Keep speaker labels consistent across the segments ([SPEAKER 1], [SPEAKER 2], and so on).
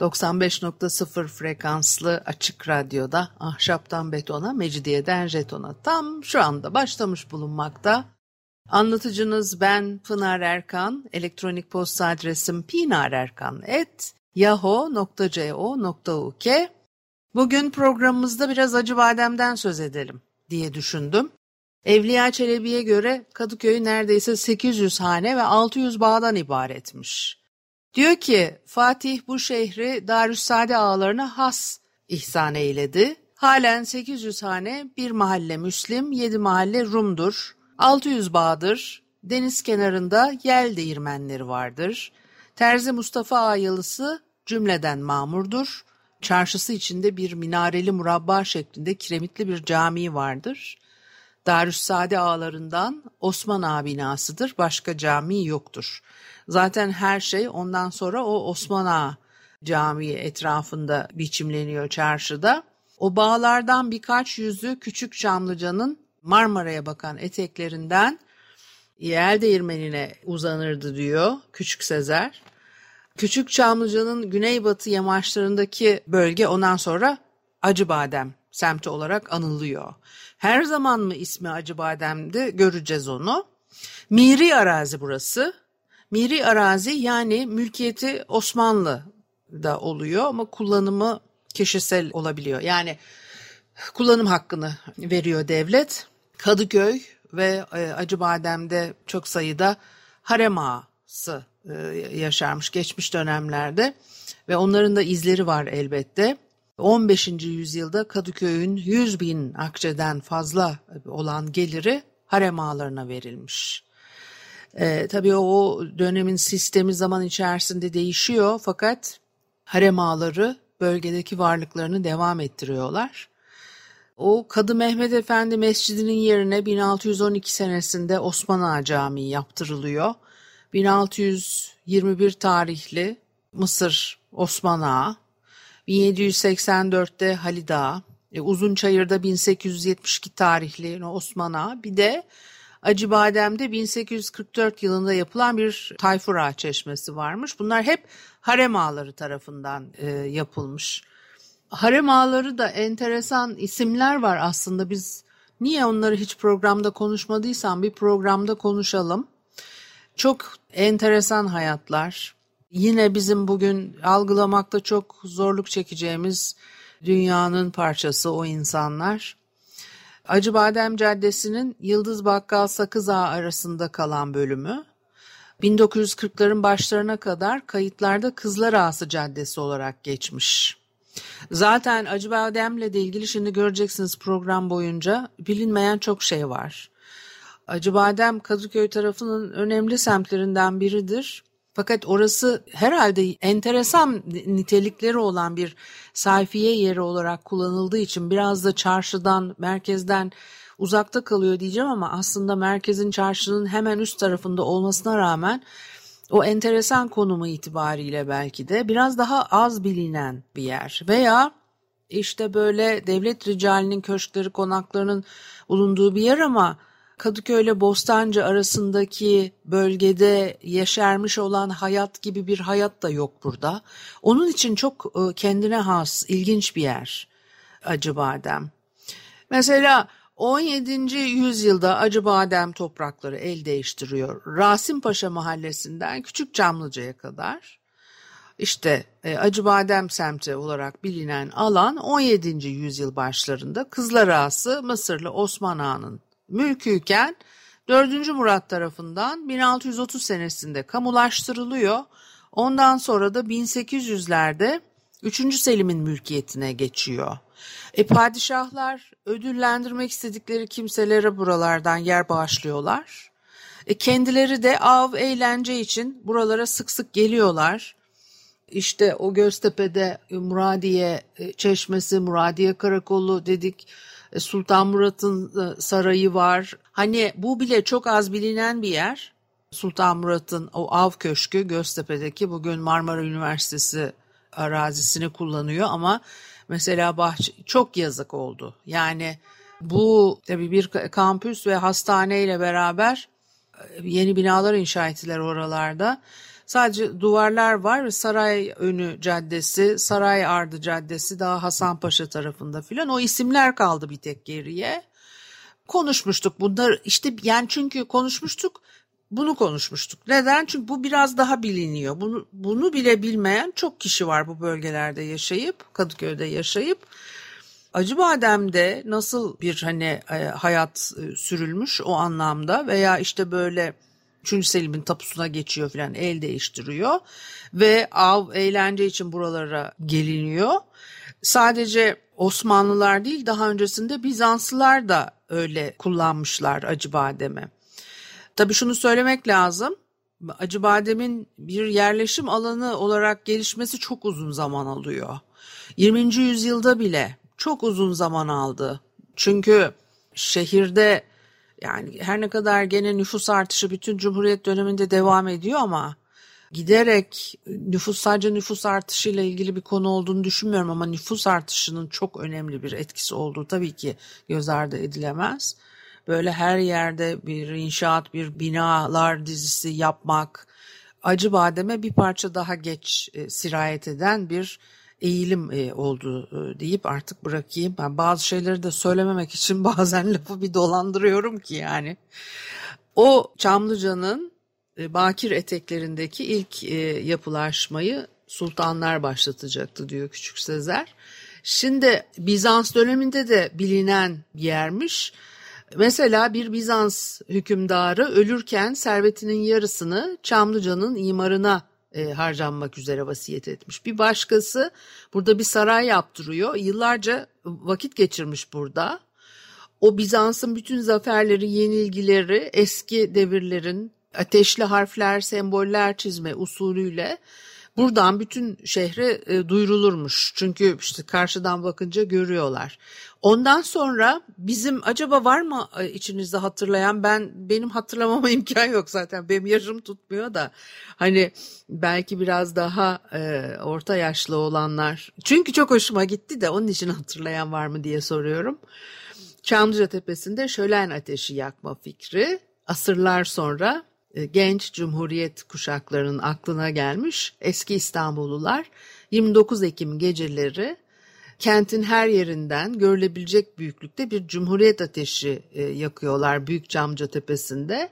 [SPEAKER 1] 95.0 frekanslı açık radyoda ahşaptan betona, mecidiyeden jetona tam şu anda başlamış bulunmakta. Anlatıcınız ben Pınar Erkan, elektronik posta adresim pinarerkan.yahoo.co.uk Bugün programımızda biraz acı bademden söz edelim diye düşündüm. Evliya Çelebi'ye göre Kadıköy neredeyse 800 hane ve 600 bağdan ibaretmiş. Diyor ki Fatih bu şehri Darüssade ağalarına has ihsan eyledi. Halen 800 hane bir mahalle Müslim, 7 mahalle Rum'dur. 600 bağdır. Deniz kenarında yel değirmenleri vardır. Terzi Mustafa Ağyalısı cümleden mamurdur. Çarşısı içinde bir minareli murabba şeklinde kiremitli bir cami vardır. Darüssade ağalarından Osman Ağa binasıdır. Başka cami yoktur. Zaten her şey ondan sonra o Osman Ağa Camii etrafında biçimleniyor çarşıda. O bağlardan birkaç yüzü Küçük Çamlıca'nın Marmara'ya bakan eteklerinden Yel Değirmeni'ne uzanırdı diyor Küçük Sezer. Küçük Çamlıca'nın güneybatı yamaçlarındaki bölge ondan sonra Acıbadem semti olarak anılıyor. Her zaman mı ismi Acıbadem'di göreceğiz onu. Miri arazi burası. Miri arazi yani mülkiyeti Osmanlı da oluyor ama kullanımı kişisel olabiliyor. Yani kullanım hakkını veriyor devlet. Kadıköy ve e, Acıbadem'de çok sayıda harem ağası e, yaşarmış geçmiş dönemlerde ve onların da izleri var elbette. 15. yüzyılda Kadıköy'ün 100 bin akçeden fazla olan geliri harem ağalarına verilmiş. E, tabii o dönemin sistemi zaman içerisinde değişiyor fakat harem ağaları bölgedeki varlıklarını devam ettiriyorlar. O Kadı Mehmet Efendi Mescidi'nin yerine 1612 senesinde Osman Ağa Camii yaptırılıyor. 1621 tarihli Mısır Osman Ağa, 1784'te Halid Ağa, e, Uzunçayır'da 1872 tarihli Osman bir de Acıbadem'de 1844 yılında yapılan bir Tayfur Çeşmesi varmış. Bunlar hep harem ağaları tarafından e, yapılmış. Harem ağaları da enteresan isimler var aslında biz niye onları hiç programda konuşmadıysam bir programda konuşalım. Çok enteresan hayatlar. Yine bizim bugün algılamakta çok zorluk çekeceğimiz dünyanın parçası o insanlar. Acıbadem Caddesi'nin Yıldız Bakkal Sakız Ağa arasında kalan bölümü 1940'ların başlarına kadar kayıtlarda Kızlar Ağası Caddesi olarak geçmiş. Zaten Acıbadem'le de ilgili şimdi göreceksiniz program boyunca bilinmeyen çok şey var. Acıbadem Kadıköy tarafının önemli semtlerinden biridir. Fakat orası herhalde enteresan nitelikleri olan bir sayfiye yeri olarak kullanıldığı için biraz da çarşıdan, merkezden uzakta kalıyor diyeceğim ama aslında merkezin çarşının hemen üst tarafında olmasına rağmen o enteresan konumu itibariyle belki de biraz daha az bilinen bir yer. Veya işte böyle devlet ricalinin köşkleri konaklarının bulunduğu bir yer ama Kadıköy ile Bostancı arasındaki bölgede yeşermiş olan hayat gibi bir hayat da yok burada. Onun için çok e, kendine has, ilginç bir yer Acıbadem. Mesela 17. yüzyılda Acıbadem toprakları el değiştiriyor. Rasim Paşa mahallesinden Küçük Camlıca'ya kadar. İşte e, Acıbadem semti olarak bilinen alan 17. yüzyıl başlarında Kızlar Ağası Mısırlı Osman Ağa'nın mülküyken 4. Murat tarafından 1630 senesinde kamulaştırılıyor. Ondan sonra da 1800'lerde 3. Selim'in mülkiyetine geçiyor. E padişahlar ödüllendirmek istedikleri kimselere buralardan yer bağışlıyorlar. E kendileri de av eğlence için buralara sık sık geliyorlar. işte o Göztepe'de Muradiye e, Çeşmesi, Muradiye Karakolu dedik. E, Sultan Murat'ın e, sarayı var. Hani bu bile çok az bilinen bir yer. Sultan Murat'ın o av köşkü Göztepe'deki bugün Marmara Üniversitesi arazisini kullanıyor ama mesela bahçe çok yazık oldu. Yani bu tabii bir kampüs ve hastane ile beraber yeni binalar inşa ettiler oralarda. Sadece duvarlar var ve Saray Önü Caddesi, Saray Ardı Caddesi daha Hasanpaşa tarafında filan o isimler kaldı bir tek geriye. Konuşmuştuk bunlar işte yani çünkü konuşmuştuk bunu konuşmuştuk. Neden? Çünkü bu biraz daha biliniyor. Bunu, bunu bile bilmeyen çok kişi var bu bölgelerde yaşayıp, Kadıköy'de yaşayıp. Acıbadem'de nasıl bir hani e, hayat e, sürülmüş o anlamda veya işte böyle 3. Selim'in tapusuna geçiyor falan el değiştiriyor ve av eğlence için buralara geliniyor. Sadece Osmanlılar değil daha öncesinde Bizanslılar da öyle kullanmışlar Acıbadem'i. Tabii şunu söylemek lazım. Acıbadem'in bir yerleşim alanı olarak gelişmesi çok uzun zaman alıyor. 20. yüzyılda bile çok uzun zaman aldı. Çünkü şehirde yani her ne kadar gene nüfus artışı bütün Cumhuriyet döneminde devam ediyor ama giderek nüfus sadece nüfus artışıyla ilgili bir konu olduğunu düşünmüyorum ama nüfus artışının çok önemli bir etkisi olduğu tabii ki göz ardı edilemez. Böyle her yerde bir inşaat, bir binalar dizisi yapmak, acı bademe bir parça daha geç e, sirayet eden bir eğilim e, oldu e, deyip artık bırakayım. Ben bazı şeyleri de söylememek için bazen lafı bir dolandırıyorum ki yani. O Çamlıca'nın e, bakir eteklerindeki ilk e, yapılaşmayı sultanlar başlatacaktı diyor Küçük Sezer. Şimdi Bizans döneminde de bilinen bir yermiş. Mesela bir Bizans hükümdarı ölürken servetinin yarısını Çamlıca'nın imarına e, harcanmak üzere vasiyet etmiş. Bir başkası burada bir saray yaptırıyor. Yıllarca vakit geçirmiş burada. O Bizans'ın bütün zaferleri, yenilgileri eski devirlerin ateşli harfler, semboller çizme usulüyle buradan bütün şehre e, duyurulurmuş. Çünkü işte karşıdan bakınca görüyorlar. Ondan sonra bizim acaba var mı e, içinizde hatırlayan? Ben benim hatırlamama imkan yok zaten. Benim yaşım tutmuyor da. Hani belki biraz daha e, orta yaşlı olanlar. Çünkü çok hoşuma gitti de onun için hatırlayan var mı diye soruyorum. Çamlıca Tepesi'nde şölen ateşi yakma fikri asırlar sonra e, genç cumhuriyet kuşaklarının aklına gelmiş eski İstanbullular. 29 Ekim geceleri kentin her yerinden görülebilecek büyüklükte bir cumhuriyet ateşi e, yakıyorlar Büyük Camca Tepesi'nde.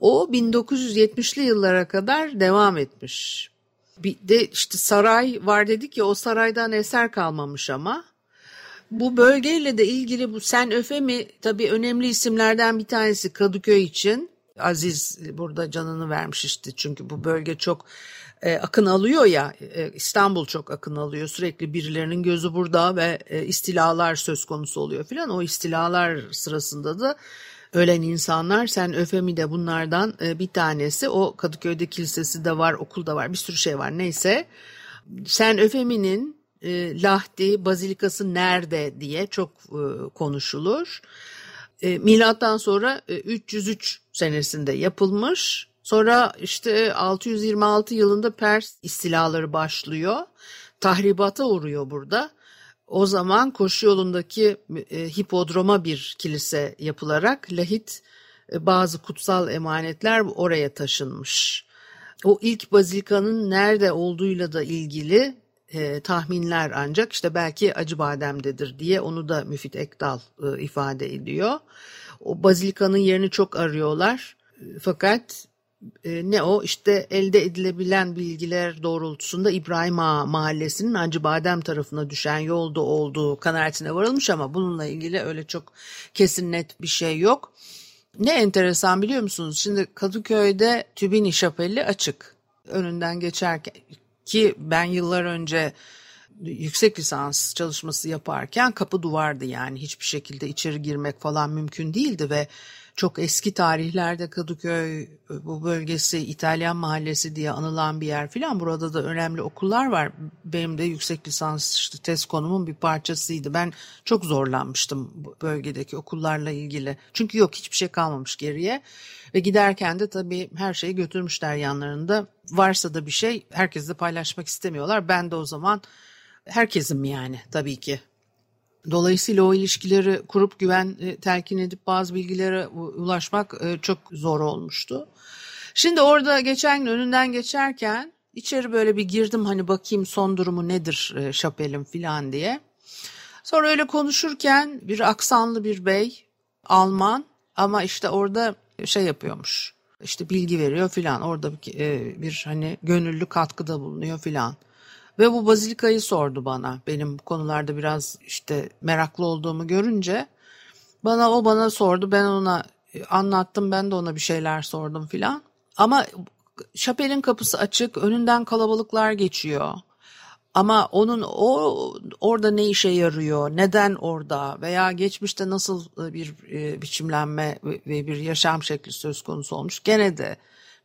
[SPEAKER 1] O 1970'li yıllara kadar devam etmiş. Bir de işte saray var dedik ya o saraydan eser kalmamış ama. Bu bölgeyle de ilgili bu Sen Öfe mi tabii önemli isimlerden bir tanesi Kadıköy için. Aziz burada canını vermiş işte çünkü bu bölge çok e, akın alıyor ya e, İstanbul çok akın alıyor. Sürekli birilerinin gözü burada ve e, istilalar söz konusu oluyor filan. O istilalar sırasında da ölen insanlar sen öfemi de bunlardan e, bir tanesi. O Kadıköy'de kilisesi de var okul da var bir sürü şey var. Neyse sen öfeminin e, Lahdi bazilikası nerede diye çok e, konuşulur. E, milattan sonra e, 303 senesinde yapılmış Sonra işte 626 yılında Pers istilaları başlıyor. Tahribata uğruyor burada. O zaman koşu yolundaki e, hipodroma bir kilise yapılarak lahit e, bazı kutsal emanetler oraya taşınmış. O ilk bazilikanın nerede olduğuyla da ilgili e, tahminler ancak işte belki Acıbadem'dedir diye onu da Müfit Ekdal e, ifade ediyor. O bazilikanın yerini çok arıyorlar. Fakat e, ne o işte elde edilebilen bilgiler doğrultusunda İbrahim Ağa mahallesinin Acıbadem tarafına düşen yolda olduğu kanaatine varılmış ama bununla ilgili öyle çok kesin net bir şey yok. Ne enteresan biliyor musunuz? Şimdi Kadıköy'de Tübini Şapeli açık. Önünden geçerken ki ben yıllar önce yüksek lisans çalışması yaparken kapı duvardı yani hiçbir şekilde içeri girmek falan mümkün değildi ve çok eski tarihlerde Kadıköy bu bölgesi İtalyan mahallesi diye anılan bir yer filan. Burada da önemli okullar var. Benim de yüksek lisans işte test konumun bir parçasıydı. Ben çok zorlanmıştım bölgedeki okullarla ilgili. Çünkü yok hiçbir şey kalmamış geriye. Ve giderken de tabii her şeyi götürmüşler yanlarında. Varsa da bir şey herkesle paylaşmak istemiyorlar. Ben de o zaman herkesim yani tabii ki Dolayısıyla o ilişkileri kurup güven e, telkin edip bazı bilgilere ulaşmak e, çok zor olmuştu. Şimdi orada geçen gün önünden geçerken içeri böyle bir girdim hani bakayım son durumu nedir e, Şapel'in filan diye. Sonra öyle konuşurken bir aksanlı bir bey Alman ama işte orada şey yapıyormuş. İşte bilgi veriyor filan orada bir, bir hani gönüllü katkıda bulunuyor filan. Ve bu bazilikayı sordu bana. Benim konularda biraz işte meraklı olduğumu görünce bana o bana sordu. Ben ona e, anlattım. Ben de ona bir şeyler sordum filan. Ama şapelin kapısı açık. Önünden kalabalıklar geçiyor. Ama onun o orada ne işe yarıyor, neden orada veya geçmişte nasıl bir e, biçimlenme ve bir yaşam şekli söz konusu olmuş gene de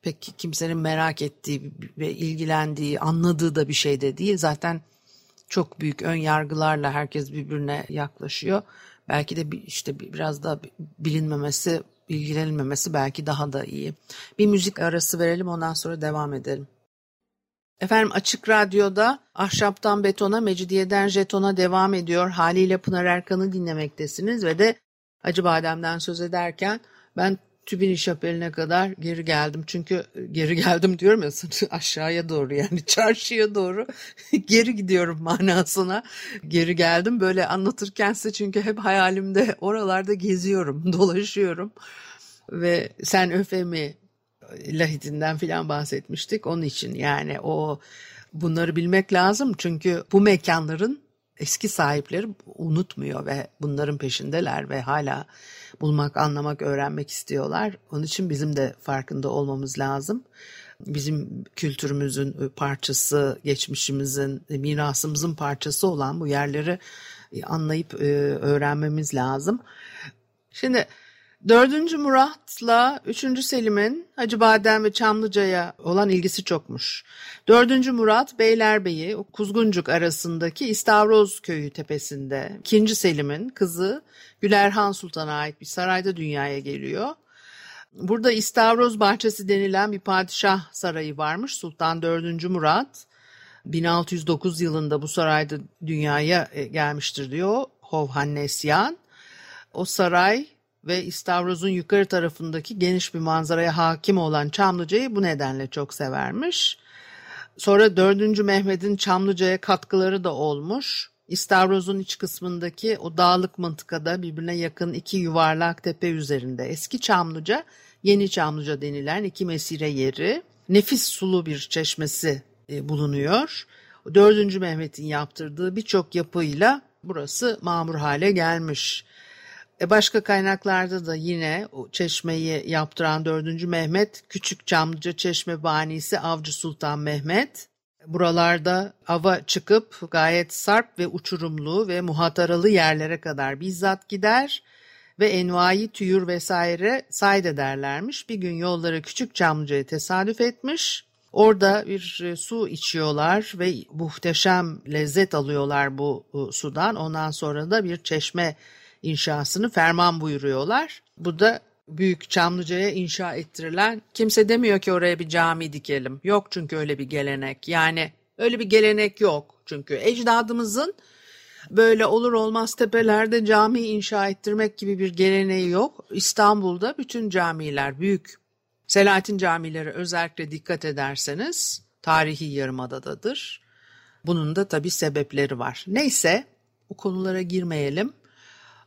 [SPEAKER 1] pek kimsenin merak ettiği ve ilgilendiği, anladığı da bir şey de değil. Zaten çok büyük ön yargılarla herkes birbirine yaklaşıyor. Belki de işte biraz da bilinmemesi, ilgilenilmemesi belki daha da iyi. Bir müzik arası verelim ondan sonra devam edelim. Efendim Açık Radyo'da Ahşaptan Betona, Mecidiyeden Jeton'a devam ediyor. Haliyle Pınar Erkan'ı dinlemektesiniz ve de Acıbadem'den söz ederken ben Tübini Şapeli'ne kadar geri geldim. Çünkü e, geri geldim diyorum ya aşağıya doğru yani çarşıya doğru geri gidiyorum manasına. Geri geldim böyle anlatırken size çünkü hep hayalimde oralarda geziyorum, dolaşıyorum. Ve sen öfemi lahitinden filan bahsetmiştik. Onun için yani o bunları bilmek lazım. Çünkü bu mekanların eski sahipleri unutmuyor ve bunların peşindeler ve hala bulmak, anlamak, öğrenmek istiyorlar. Onun için bizim de farkında olmamız lazım. Bizim kültürümüzün parçası, geçmişimizin, mirasımızın parçası olan bu yerleri anlayıp e, öğrenmemiz lazım. Şimdi 4. Murat'la 3. Selim'in Hacıbadem ve Çamlıca'ya olan ilgisi çokmuş. 4. Murat Beylerbeyi Kuzguncuk arasındaki İstavroz köyü tepesinde 2. Selim'in kızı Gülerhan Sultan'a ait bir sarayda dünyaya geliyor. Burada İstavroz Bahçesi denilen bir padişah sarayı varmış. Sultan 4. Murat 1609 yılında bu sarayda dünyaya e, gelmiştir diyor Hovhannesyan. O saray ve İstavroz'un yukarı tarafındaki geniş bir manzaraya hakim olan Çamlıca'yı bu nedenle çok severmiş. Sonra 4. Mehmet'in Çamlıca'ya katkıları da olmuş. İstavroz'un iç kısmındaki o dağlık mıntıkada birbirine yakın iki yuvarlak tepe üzerinde eski Çamlıca, Yeni Çamlıca denilen iki mesire yeri, nefis sulu bir çeşmesi e, bulunuyor. 4. Mehmet'in yaptırdığı birçok yapıyla burası mamur hale gelmiş. E başka kaynaklarda da yine o çeşmeyi yaptıran 4. Mehmet, Küçük Çamlıca Çeşme Banisi Avcı Sultan Mehmet. Buralarda ava çıkıp gayet sarp ve uçurumlu ve muhataralı yerlere kadar bizzat gider ve envai tüyür vesaire sayd ederlermiş. Bir gün yolları Küçük Çamlıca'ya tesadüf etmiş. Orada bir e, su içiyorlar ve muhteşem lezzet alıyorlar bu e, sudan. Ondan sonra da bir çeşme inşasını ferman buyuruyorlar. Bu da Büyük Çamlıca'ya inşa ettirilen kimse demiyor ki oraya bir cami dikelim. Yok çünkü öyle bir gelenek. Yani öyle bir gelenek yok. Çünkü ecdadımızın böyle olur olmaz tepelerde cami inşa ettirmek gibi bir geleneği yok. İstanbul'da bütün camiler büyük. Selahattin camileri özellikle dikkat ederseniz tarihi yarımadadadır. Bunun da tabii sebepleri var. Neyse o konulara girmeyelim.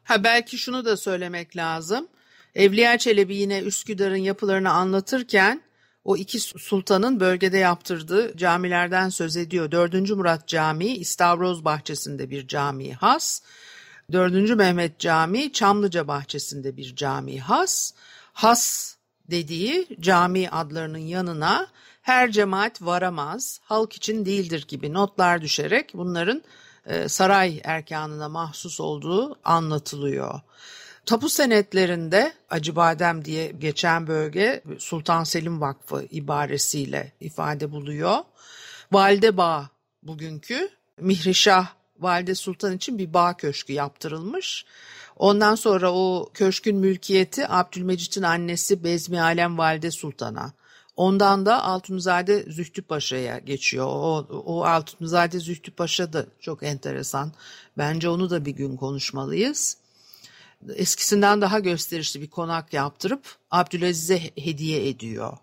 [SPEAKER 1] Ha belki şunu da söylemek lazım. Evliya Çelebi yine Üsküdar'ın yapılarını anlatırken o iki sultanın bölgede yaptırdığı camilerden söz ediyor. 4. Murat Camii İstavroz bahçesinde bir cami has. 4. Mehmet Camii Çamlıca bahçesinde bir cami has. Has dediği cami adlarının yanına her cemaat varamaz, halk için değildir gibi notlar düşerek bunların saray erkanına mahsus olduğu anlatılıyor. Tapu senetlerinde Acıbadem diye geçen bölge Sultan Selim Vakfı ibaresiyle ifade buluyor. Valide Bağ bugünkü Mihrişah Valide Sultan için bir bağ köşkü yaptırılmış. Ondan sonra o köşkün mülkiyeti Abdülmecit'in annesi Bezmi Alem Valide Sultan'a. Ondan da Altunzade Zühtü Paşa'ya geçiyor. O, o Altunzade Zühtü Paşa da çok enteresan. Bence onu da bir gün konuşmalıyız. Eskisinden daha gösterişli bir konak yaptırıp Abdülaziz'e hediye ediyor.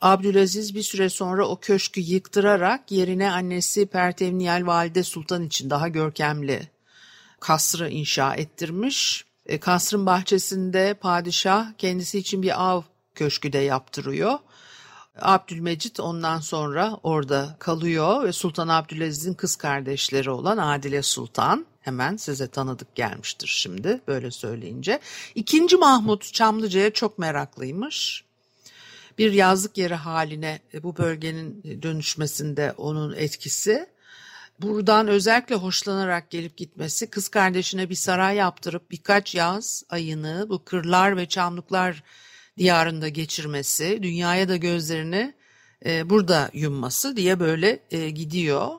[SPEAKER 1] Abdülaziz bir süre sonra o köşkü yıktırarak yerine annesi Pertevniyel Valide Sultan için daha görkemli kasrı inşa ettirmiş. E, kasrın bahçesinde padişah kendisi için bir av köşkü de yaptırıyor. Abdülmecit ondan sonra orada kalıyor ve Sultan Abdülaziz'in kız kardeşleri olan Adile Sultan hemen size tanıdık gelmiştir şimdi böyle söyleyince. İkinci Mahmut Çamlıca'ya çok meraklıymış. Bir yazlık yeri haline e, bu bölgenin dönüşmesinde onun etkisi. Buradan özellikle hoşlanarak gelip gitmesi, kız kardeşine bir saray yaptırıp birkaç yaz ayını bu kırlar ve çamlıklar diyarında geçirmesi, dünyaya da gözlerini e, burada yumması diye böyle e, gidiyor.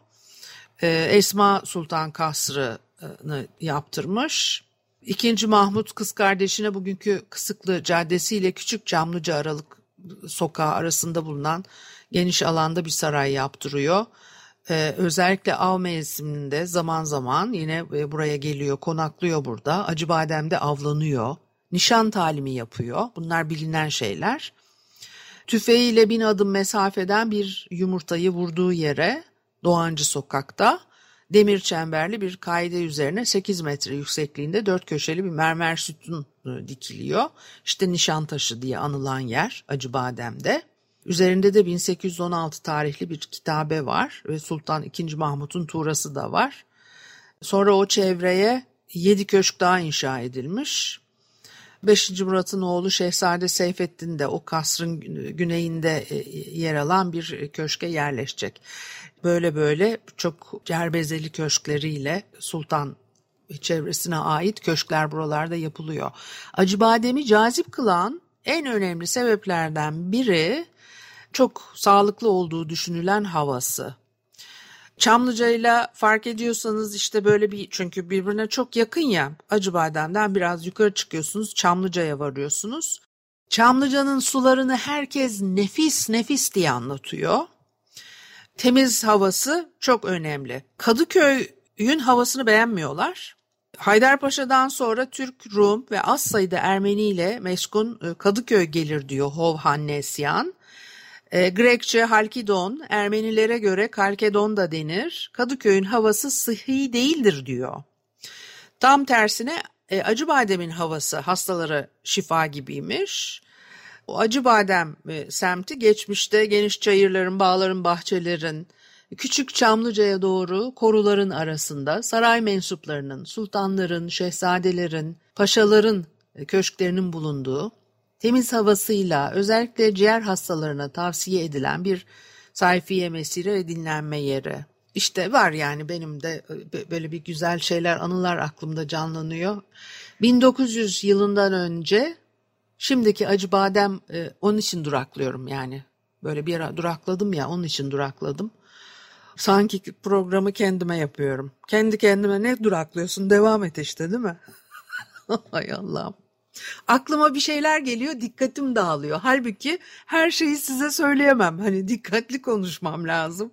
[SPEAKER 1] E, Esma Sultan Kasrı'nı yaptırmış. İkinci Mahmut kız kardeşine bugünkü Kısıklı Caddesi ile Küçük Camlıca Aralık Sokağı arasında bulunan geniş alanda bir saray yaptırıyor. Ee, özellikle av mevsiminde zaman zaman yine e, buraya geliyor, konaklıyor burada. Acıbadem'de avlanıyor nişan talimi yapıyor. Bunlar bilinen şeyler. Tüfeğiyle bin adım mesafeden bir yumurtayı vurduğu yere Doğancı Sokak'ta demir çemberli bir kaide üzerine 8 metre yüksekliğinde dört köşeli bir mermer sütun e, dikiliyor. İşte Nişantaşı diye anılan yer Acıbadem'de. Üzerinde de 1816 tarihli bir kitabe var ve Sultan II. Mahmut'un tuğrası da var. Sonra o çevreye 7 köşk daha inşa edilmiş. 5. Murat'ın oğlu Şehzade Seyfettin de o kasrın güneyinde e, yer alan bir köşke yerleşecek. Böyle böyle çok cerbezeli köşkleriyle Sultan çevresine ait köşkler buralarda yapılıyor. Acıbadem'i cazip kılan en önemli sebeplerden biri çok sağlıklı olduğu düşünülen havası. Çamlıca'yla fark ediyorsanız işte böyle bir çünkü birbirine çok yakın ya Acıbadem'den biraz yukarı çıkıyorsunuz Çamlıca'ya varıyorsunuz. Çamlıca'nın sularını herkes nefis nefis diye anlatıyor. Temiz havası çok önemli. Kadıköy'ün havasını beğenmiyorlar. Haydarpaşa'dan sonra Türk, Rum ve az sayıda Ermeni ile meskun e, Kadıköy gelir diyor Hovhannesyan. E, Grekçe Halkidon, Ermenilere göre Kalkedon da denir. Kadıköy'ün havası sıhhi değildir diyor. Tam tersine e, Acıbadem'in havası hastalara şifa gibiymiş. O Acıbadem e, semti geçmişte geniş çayırların, bağların, bahçelerin, küçük Çamlıca'ya doğru koruların arasında saray mensuplarının, sultanların, şehzadelerin, paşaların e, köşklerinin bulunduğu temiz havasıyla özellikle ciğer hastalarına tavsiye edilen bir sayfiye mesire ve dinlenme yeri. İşte var yani benim de e, böyle bir güzel şeyler, anılar aklımda canlanıyor. 1900 yılından önce şimdiki acı badem e, onun için duraklıyorum yani. Böyle bir ara durakladım ya onun için durakladım. Sanki programı kendime yapıyorum. Kendi kendime ne duraklıyorsun devam et işte değil mi? Hay Allah'ım. Aklıma bir şeyler geliyor, dikkatim dağılıyor. Halbuki her şeyi size söyleyemem. Hani dikkatli konuşmam lazım.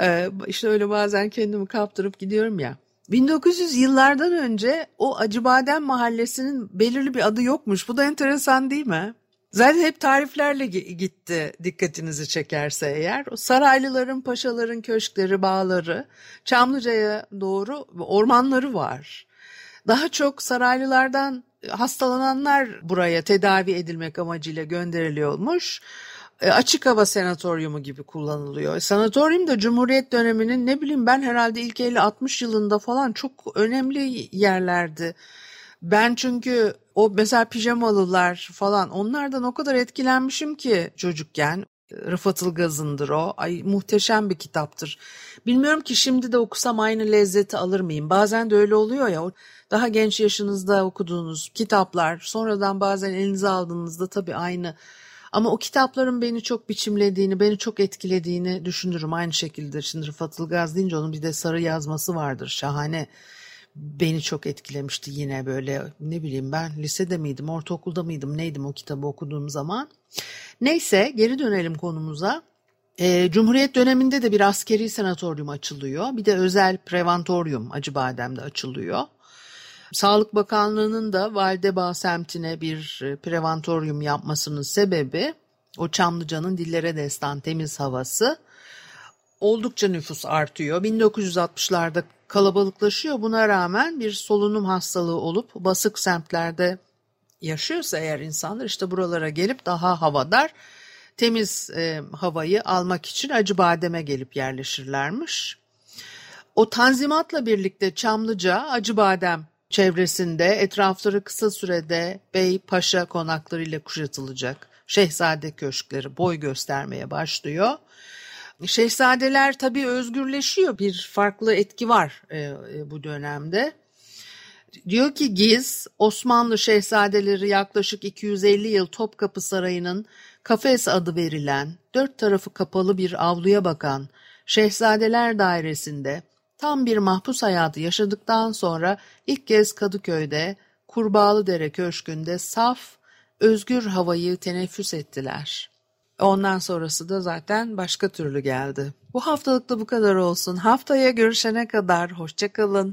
[SPEAKER 1] Ee, işte öyle bazen kendimi kaptırıp gidiyorum ya. 1900 yıllardan önce o Acıbadem mahallesinin belirli bir adı yokmuş. Bu da enteresan değil mi? Zaten hep tariflerle gitti dikkatinizi çekerse eğer. O saraylıların, paşaların köşkleri, bağları, Çamlıca'ya doğru ormanları var. Daha çok saraylılardan hastalananlar buraya tedavi edilmek amacıyla gönderiliyormuş. E, açık hava senatoryumu gibi kullanılıyor. Sanatoryum da Cumhuriyet döneminin ne bileyim ben herhalde ilk 50-60 yılında falan çok önemli yerlerdi. Ben çünkü o mesela pijamalılar falan onlardan o kadar etkilenmişim ki çocukken. Rıfat Ilgaz'ındır o. Ay muhteşem bir kitaptır. Bilmiyorum ki şimdi de okusam aynı lezzeti alır mıyım? Bazen de öyle oluyor ya. Daha genç yaşınızda okuduğunuz kitaplar sonradan bazen elinize aldığınızda tabii aynı. Ama o kitapların beni çok biçimlediğini, beni çok etkilediğini düşünürüm. Aynı şekilde şimdi Rıfat Ilgaz deyince onun bir de sarı yazması vardır. Şahane beni çok etkilemişti yine böyle ne bileyim ben lisede miydim ortaokulda mıydım neydim o kitabı okuduğum zaman. Neyse geri dönelim konumuza. E, Cumhuriyet döneminde de bir askeri sanatoryum açılıyor. Bir de özel preventoryum Acıbadem'de açılıyor. Sağlık Bakanlığı'nın da Validebağ semtine bir e, preventoryum yapmasının sebebi o Çamlıca'nın dillere destan temiz havası. Oldukça nüfus artıyor. 1960'larda kalabalıklaşıyor. Buna rağmen bir solunum hastalığı olup basık semtlerde yaşıyorsa eğer insanlar işte buralara gelip daha havadar temiz e, havayı almak için Acıbadem'e gelip yerleşirlermiş. O tanzimatla birlikte Çamlıca, Acıbadem çevresinde etrafları kısa sürede bey paşa konaklarıyla kuşatılacak. Şehzade köşkleri boy göstermeye başlıyor. Şehzadeler tabii özgürleşiyor. Bir farklı etki var e, e, bu dönemde. Diyor ki Giz, Osmanlı şehzadeleri yaklaşık 250 yıl Topkapı Sarayı'nın kafes adı verilen, dört tarafı kapalı bir avluya bakan Şehzadeler Dairesi'nde tam bir mahpus hayatı yaşadıktan sonra ilk kez Kadıköy'de Kurbağalıdere Köşkü'nde saf, özgür havayı teneffüs ettiler. Ondan sonrası da zaten başka türlü geldi. Bu haftalık da bu kadar olsun. Haftaya görüşene kadar hoşçakalın.